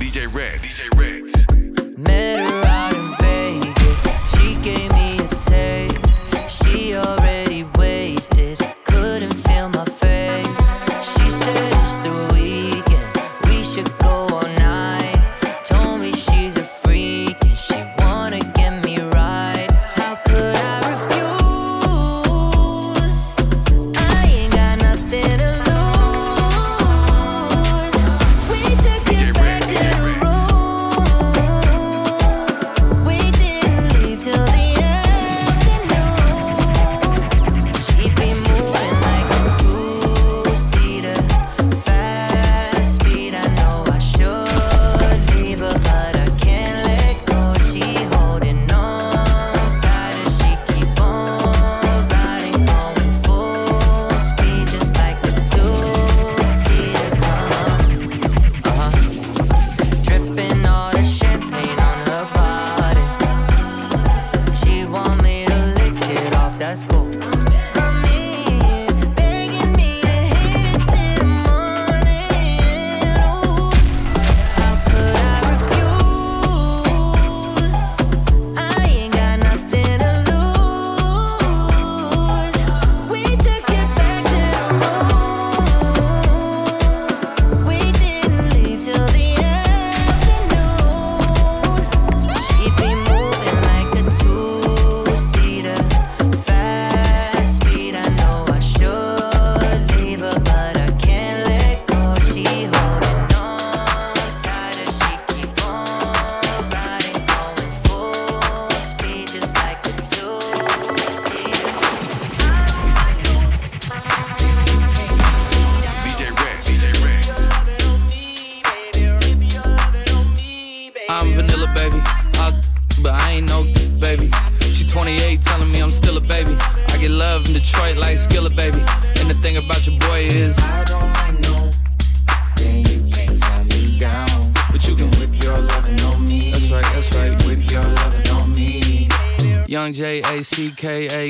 DJ Red. DJ Reds.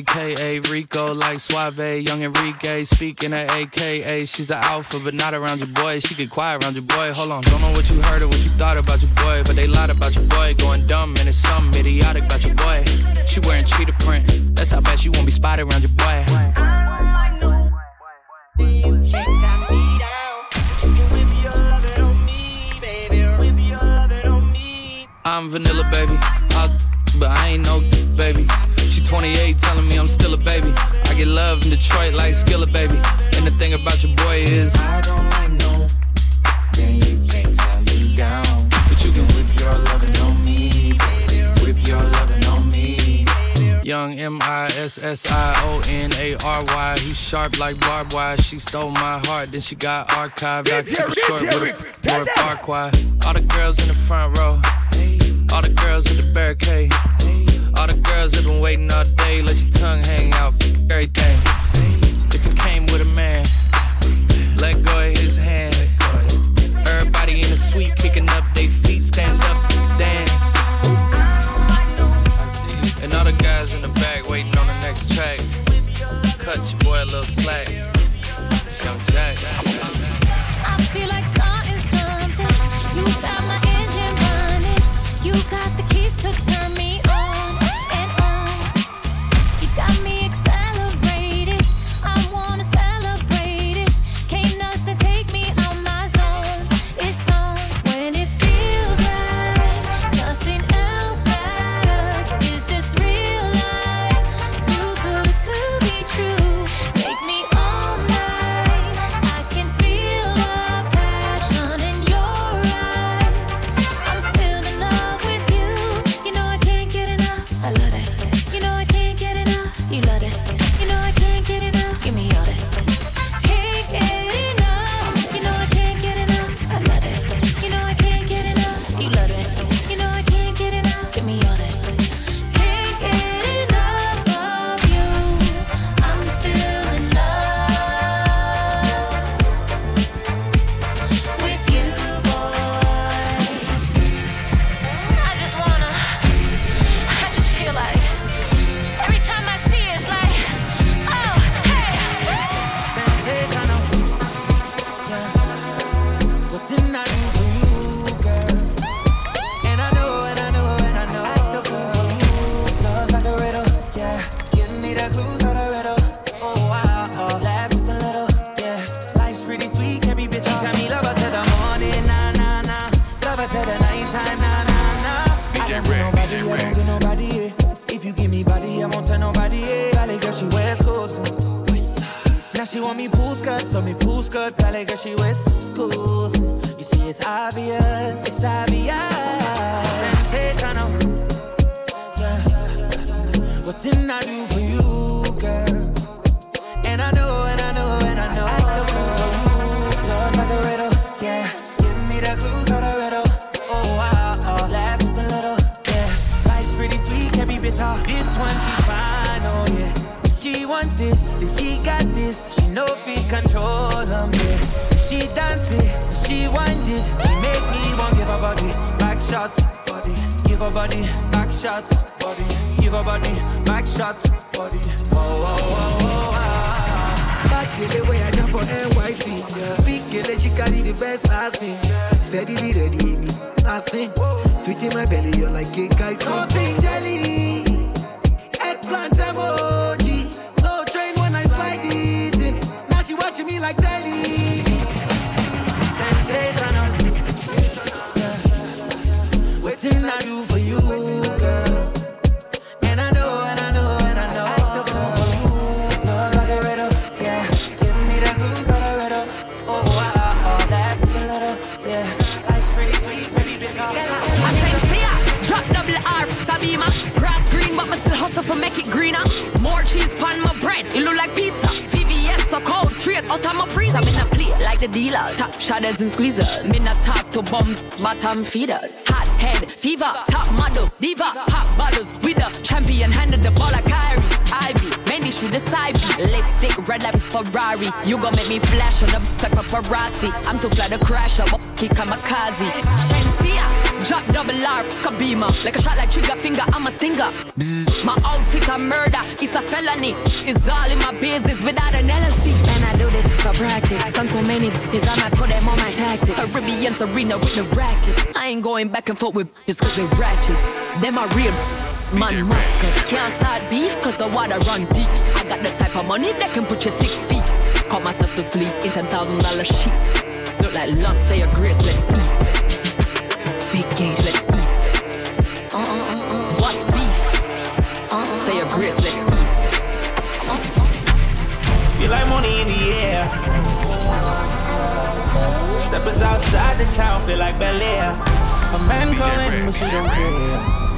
K A K A Rico like Suave, Young Enrique speaking at AKA. She's an alpha, but not around your boy. She get quiet around your boy. Hold on, don't know what you heard or what you thought about your boy, but they lied about your boy. Going dumb and it's something idiotic about your boy. She wearing cheetah print. That's how bad she won't be spotted around your boy. I'm vanilla, baby. I'll, but I ain't no baby. She 28, telling me I'm still a baby. I get love in Detroit like Skilla, baby. And the thing about your boy is, I don't like no. Then you can't tie me down. But you can whip your lovin' on me. Whip your lovin' on me. Young M I S S I O N A R Y. He's sharp like barbed wire. She stole my heart, then she got archived. I keep it short with a word Farquhar. All the girls in the front row. All the girls at the barricade. All the girls have been waiting all day. Let your tongue hang out. Everything. If you came with a man, let go of his hand. Everybody in the suite kicking up their feet. Stand up, dance. Skirt, so me pool skirt, Cali girl she West Coast. You see it's obvious, it's obvious, sensational. Yeah. What didn't I do for you, girl? And I know, and I know, and I know. I fool for you. Love like a riddle, yeah. Give me the clues of the riddle. Oh, wow, oh, laugh just a little, yeah. Life's pretty sweet, can be bitter. This one, want this, then she got this. She know if we control them, yeah. She dance it, she wind it. She make me want give her body back shots, body. Give her body back shots, body. Give her body back shots, body. Whoa, whoa, whoa, whoa, ah. Back the way I jump on NYC. Yeah. Big girl, she carry the best I've seen. Steadily ready, me. Nothing. Sweet in my belly, you're like cake, I Something jelly. Eggplant emoji. Watching me like telly. sensational. Yeah. Did I do for you, girl? And I know, and I know, and I know. I act the for you. Love like a riddle, yeah. Give me the clues of the riddle. Oh, wow, oh, ah, ah, ah. that's a little, yeah. Life's pretty sweet, pretty bitter. I say fear, drop double R, Tabima. Grass green, but me still hustle for make it greener. More cheese pan my bread, it look out of my freezer. In a plate like the dealers. Top shadows and squeezers. Me not talk to bum, bottom feeders. Hot head, fever, top model, diva. Pop bottles with the champion, handle the ball like Kyrie. Ivy, mainly shoot the side beat. Lipstick, red like Ferrari. You gon' make me flash on the like paparazzi. I'm too fly to crash up, kick kamikaze. Shenseea, drop double R, Kabima. Like a shot like trigger finger, I'm a stinger. Bzz. My outfit a murder, it's a felony. It's all in my business without an LLC. And I do this for practice. I done so many bitches, I might put them on my taxes. Caribbean Serena with the racket. I ain't going back and forth with just cause they ratchet. Them are real. Man, must can't start beef cause the water run deep. I got the type of money that can put you six feet. Caught myself to sleep in ten thousand dollar sheets. Look like lunch, say your grace, let's eat. Big gate, let's eat. Uh uh uh. What's beef? Uh uh. Say your grace, let's eat. Feel like money in the air. Steppers outside the town, feel like Bel Air. A man DJ calling me, Rex,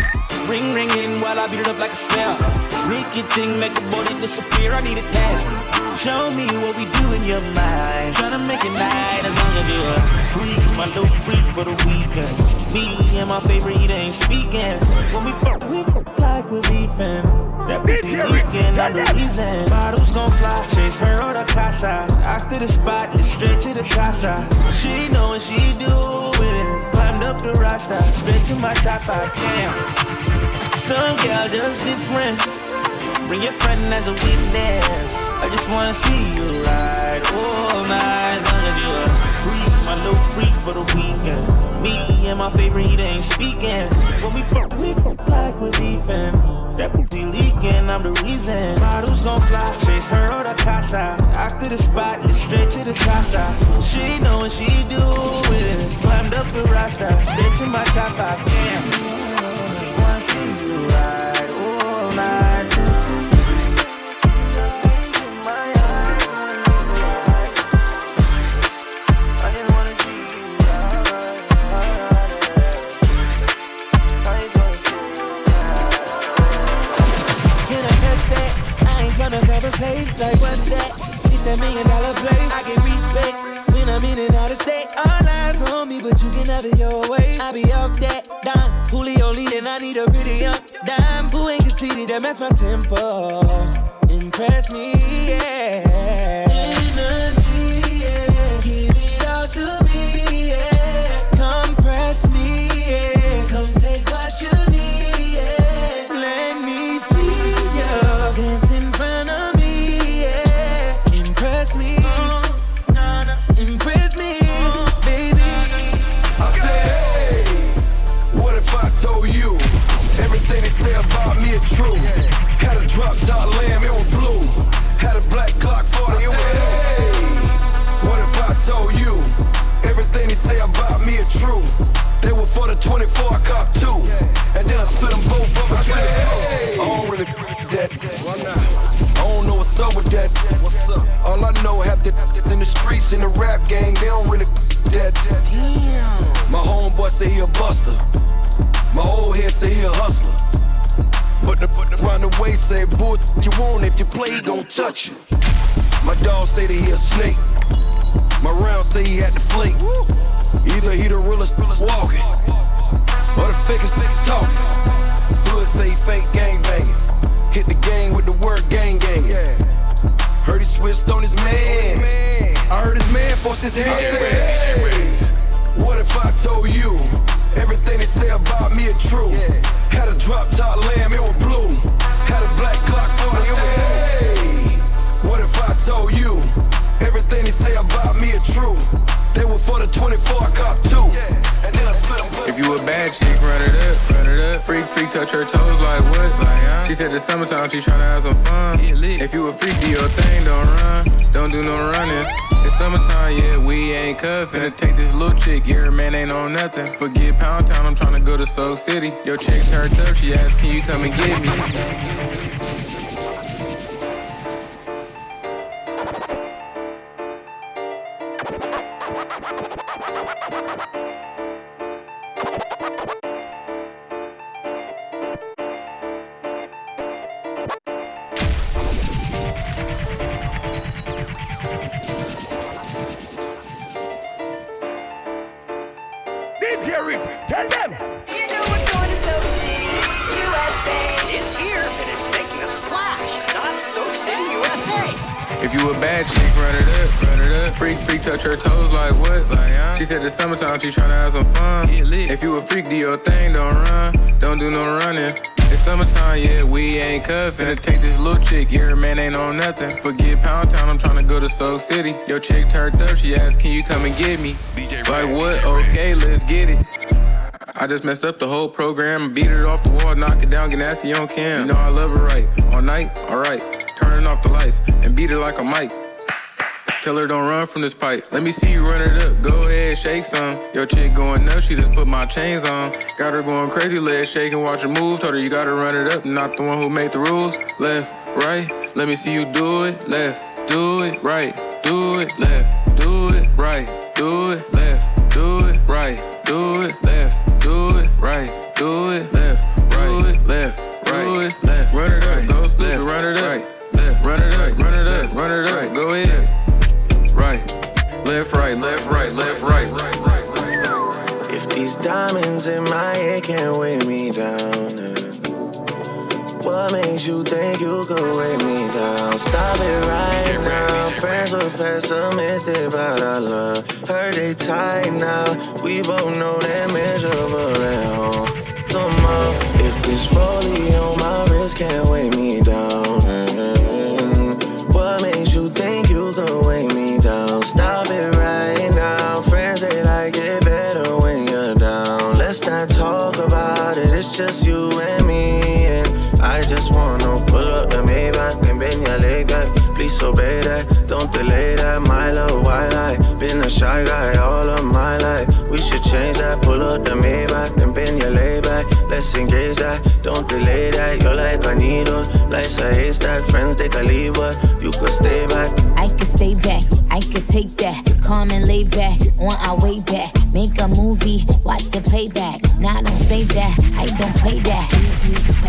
Ring ringing while I beat it up like a snare. Sneaky thing, make the body disappear. I need it nasty. Show me what we do in your mind. Tryna make it night as long as you're free. My little freak for the weekend. Me and my favorite, he ain't speaking. When we fuck, we fuck like we're beefing. That the weekend, I'm the reason. Bottles gon' fly, chase her or the casa. After the spot, it's straight to the casa. She know what she doing. Climbed up the roster, straight to my top five. Damn. Some girl just different. Bring your friend as a witness. I just wanna see you ride all night long as you're free. My little freak for the weekend. Me and my favorite, he ain't speaking. When we fuck, we fuck like we're beefing. That be leaking, I'm the reason. Bottles gon' fly, chase her or the casa. After the spot, it's straight to the casa. She know what she doing. Climbed up the roster, straight to my top five. Damn. Want that match my tempo. Impress me, yeah. Say he had to flake. Either he the realest, realest walking, or the fakest, fakest talking. Hood say he fake gang banging. Hit the gang with the word gang gang. Heard he switched on his man. I heard his man forced his hand. What if I told you everything they say about me is true? Had a drop top lamb, it was blue. Had a black Glock 40, it was hey. What if I told you everything they say about me is true? They were for the 24 cop too. And then I split them. If you a bad chick, run it up, run it up. Freak, freak, touch her toes like what? Like, uh? She said the summertime, she tryna have some fun. If you a freak, do your thing, don't run, don't do no running. It's summertime, yeah, we ain't cuffin'. Finna take this little chick, yeah, man ain't on nothing. Forget Pound Town, I'm tryna go to Soul City. Your chick turned up, she asked, can you come and get me? Do your thing, don't run, don't do no running. It's summertime, yeah, we ain't cuffin'. Finna take this little chick, yeah, man ain't on nothing. Forget Pound Town, I'm tryna go to Soul City. Your chick turned up, she asked, can you come and get me? DJ Like what? Okay, let's get it. I just messed up the whole program. Beat it off the wall, knock it down, get nasty on cam. You know I love her right. All night, alright. Turning off the lights and beat it like a mic. Tell her don't run from this pipe. Let me see you run it up. Go ahead, shake some. Your chick going nuts, she just put my chains on. Got her going crazy, legs shaking, watch her move. Told her you gotta run it up, not the one who made the rules. Left, right, let me see you do it. Left, do it, right, do it, left, do it, right, do it, left, do it, right, do it, left, do it, right, do it, left, right, left, right, left. Run it up, go stupid, run it up, left, run it up, run it up, run it up, go ahead. Right, left, right, left, right, left, right. If these diamonds in my head can't weigh me down, uh, what makes you think you could weigh me down? Stop it right now. Friends were pessimistic about our love. Heard they tight now. We both know they're miserable at home. Come on, if this rollie on my wrist can't weigh me down, just you and me, and I just wanna pull up the Maybach and bend your leg back. Please obey that. Don't delay that. My love, why lie? Been a shy guy all of my life. We should change that. Pull up the Maybach and bend your leg back. Let's engage that. Don't delay that. You're like a needle, life's a haystack. Friends they can leave, you could stay back. I could stay back, I could take that. Calm and lay back, on our way back. Make a movie, watch the playback. Nah, don't save that, I don't play that.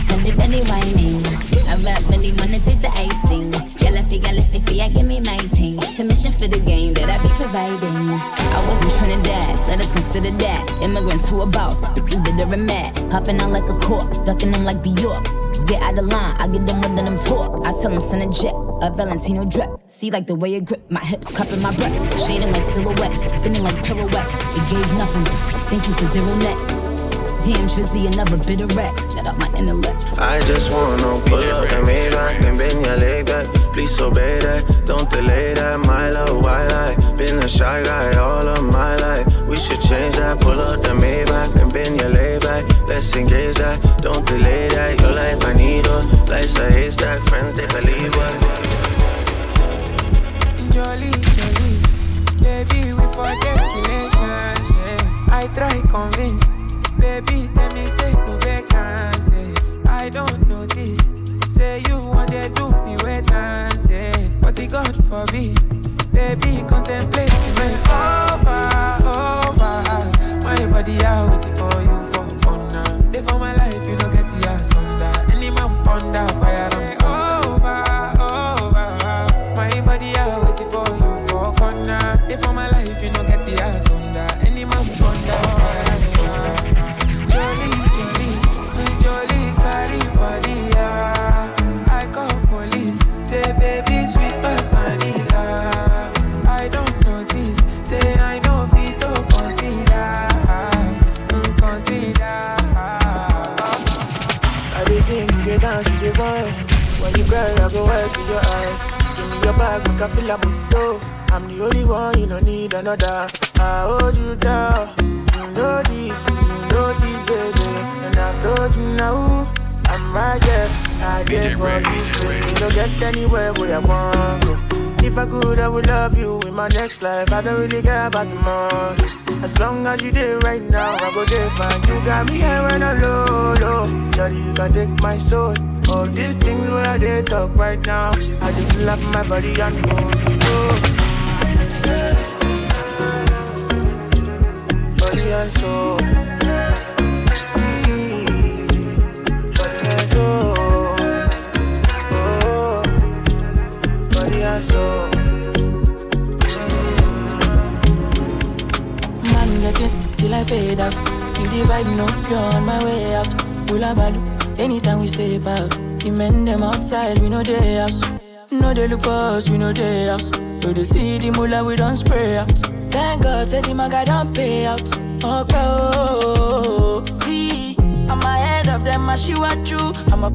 Benny, Benny, whining. I rap Benny, wanna taste the icing. Galafi, I give me my ting. Permission for the game that I be providing. I was in Trinidad, let us consider that. Immigrant to a boss, is bitter and mad. Hopping out like a cork, ducking them like Bjork. Just get out of the line, I get them with them talk. I tell them send a jet, a Valentino drip. See like the way you grip, my hips cupping my breath. Shading like silhouettes, spinning like pirouettes. It gave nothing, thank you for zero net. Damn, Trizzy, another bit of rest. Shut up my intellect. I just wanna pull up the back and bend your leg back. Please obey that, don't delay that. My love, why lie? Been a shy guy all of my life. We should change that. Pull up the Maybach and bend your leg back. Let's engage that, don't delay that. You're like my needle, life's a haystack. Friends they believe what. Jolly, jolly, baby, we forget relationship. I try convince, do me. Baby, contemplate is over, over. My body, I dey dance, you dey wine. When you cry, I go wipe with your eyes. Give me your bag, make I feel like moto. I'm the only one, you don't need another. I hold you down, you know this, you know this, baby. And I've told you now, I'm right there. I did for you, don't get anywhere where I want go. If I could, I would love you in my next life. I don't really care about tomorrow. As long as you did right now, I go there fine. You got me here when I'm low, low. Daddy, you can take my soul. All these things where did talk right now. I just love my body and body, oh. Body and soul. I fade out. Keep the vibe, no, you're on my way out. Hula balu, anytime we step out. The men them outside, we know they house. No, they look for us, we know they house. So they see the mula, we don't spray out. Thank God, say the maga don't pay out. Okay, oh, see, I'm ahead of them, I she what you. I'm a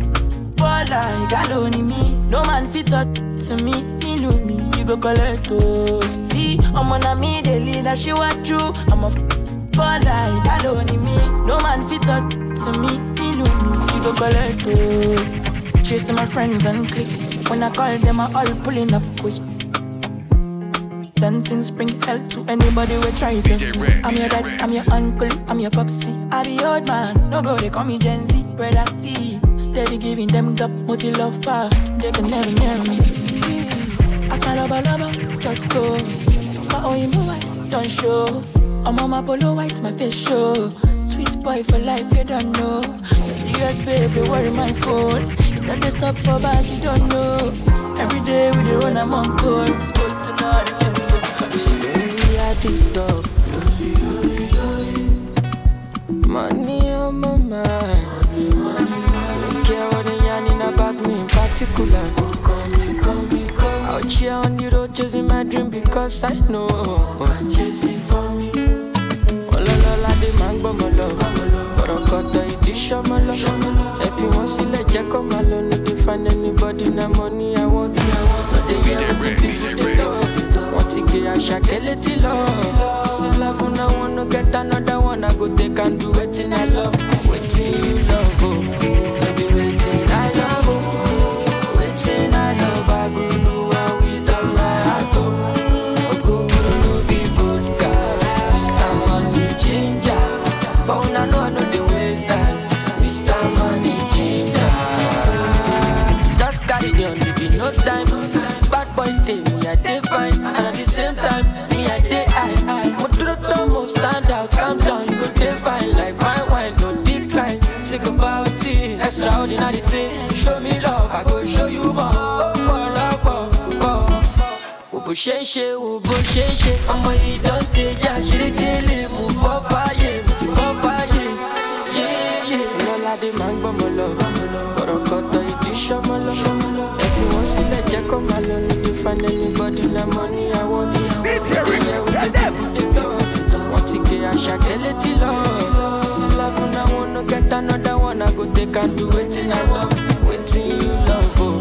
baller, you got only me. No man fit talk to me, me know me, you go collect, oh. See, I'm on a me, they lead, I she what you. I'm a you got only me. No man fit talk to me, me me, you go collect. Chasing my friends and cliques. When I call them, I all pulling up quick. Then things bring hell to anybody we try to test me. I'm your dad, I'm your uncle, I'm your popsy. I be old man, no go, they call me Gen Z. Brother C, steady giving them gap, multi love far. They can never near me. As my lover, lover, just go. My own boy, don't show. I'm on my polo white, my face show. Sweet boy for life, you don't know. You serious, babe, they worry my phone. You done this up for back, you don't know. Every day we dey run, I'm on call. Supposed to know the thing see, we the top. Money on my mind. Don't care what they yarning about me in particular. Call me, call me, call me. Out here on the road chasing my dream because I know chasing for me. Gbọ́ mọ́ lọ. Kọ̀rọ̀kọ̀tọ̀ ìdí ṣọ́mọ lọ. Ẹ fi wọ́n sílẹ̀ jẹ́ kó máa lọ. No dey find anybody na money I want. Dey hear wetin people dey love. Wọ́n ti gbé àṣàkẹ́ létí lọ. Ìsìn love na one no get another one. I go take and do wetin I love. Wetin things. Show me love, I go show you more. Oh, pọ̀lọpọ̀ pọ̀. Wo bó ṣe ń ṣe, wo bó ṣe ń ṣe. Ọmọ yìí dán tẹja, ṣeré délé, mo fọ́ fáyé, mo ti fọ́ fáyé. Yéyé, lọ́ládé máa ń gbọ́mọ lọ. Kọ̀rọ̀kọ̀tọ̀ ìdí ṣọ́mọ lọ. Ẹ fi wọ́n sílẹ̀ jẹ́ kó máa lọ. Find anybody na money I want. Ò ti dìbò dé lọ. Wọ́n ti gbé àṣàkẹ́ létí lọ. Love na one no get another one. I go take and do wetin I love. Wetin you love o.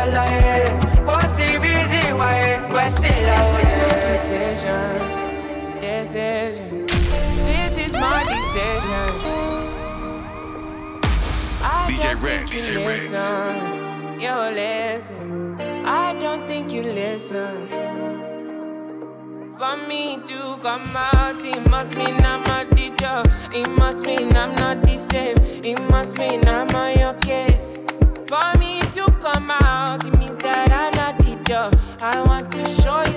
What's the reason why we're still? Decision. This is my decision. I DJ you DJ Red. Listen. I don't think you listen. For me to come out, it must mean I'm a teacher. It must mean I'm not the same. It must mean I'm on your case. For me come out, it means that I'm not the girl. I want to show you.